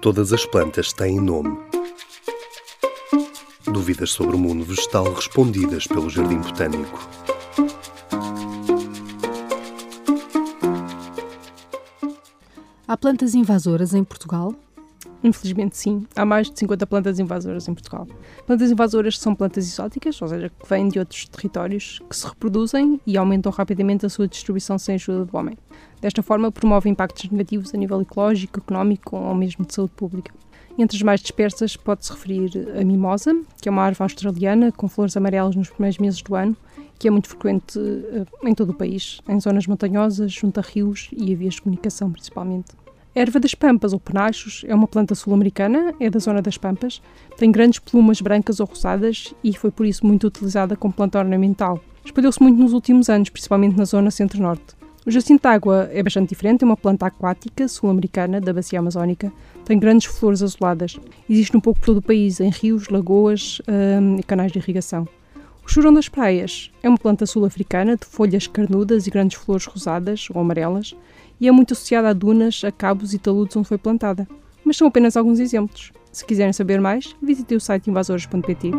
Todas as plantas têm nome. Dúvidas sobre o mundo vegetal respondidas pelo Jardim Botânico. Há plantas invasoras em Portugal? Infelizmente, sim. Há mais de 50 plantas invasoras em Portugal. Plantas invasoras são plantas exóticas, ou seja, que vêm de outros territórios, que se reproduzem e aumentam rapidamente a sua distribuição sem ajuda do homem. Desta forma, promovem impactos negativos a nível ecológico, económico ou mesmo de saúde pública. Entre as mais dispersas, pode-se referir a mimosa, que é uma árvore australiana com flores amarelas nos primeiros meses do ano, que é muito frequente uh, em todo o país, em zonas montanhosas, junto a rios e a vias de comunicação, principalmente. A erva das pampas ou penachos é uma planta sul-americana, é da zona das pampas, tem grandes plumas brancas ou rosadas e foi por isso muito utilizada como planta ornamental. Espalhou-se muito nos últimos anos, principalmente na zona centro-norte. O jacinto de água é bastante diferente, é uma planta aquática sul-americana da bacia amazónica, tem grandes flores azuladas. Existe um pouco por todo o país, em rios, lagoas hum, e canais de irrigação. O churão das praias é uma planta sul-africana de folhas carnudas e grandes flores rosadas ou amarelas e é muito associada a dunas, a cabos e taludes onde foi plantada. Mas são apenas alguns exemplos. Se quiserem saber mais, visitem o site invasores.pt.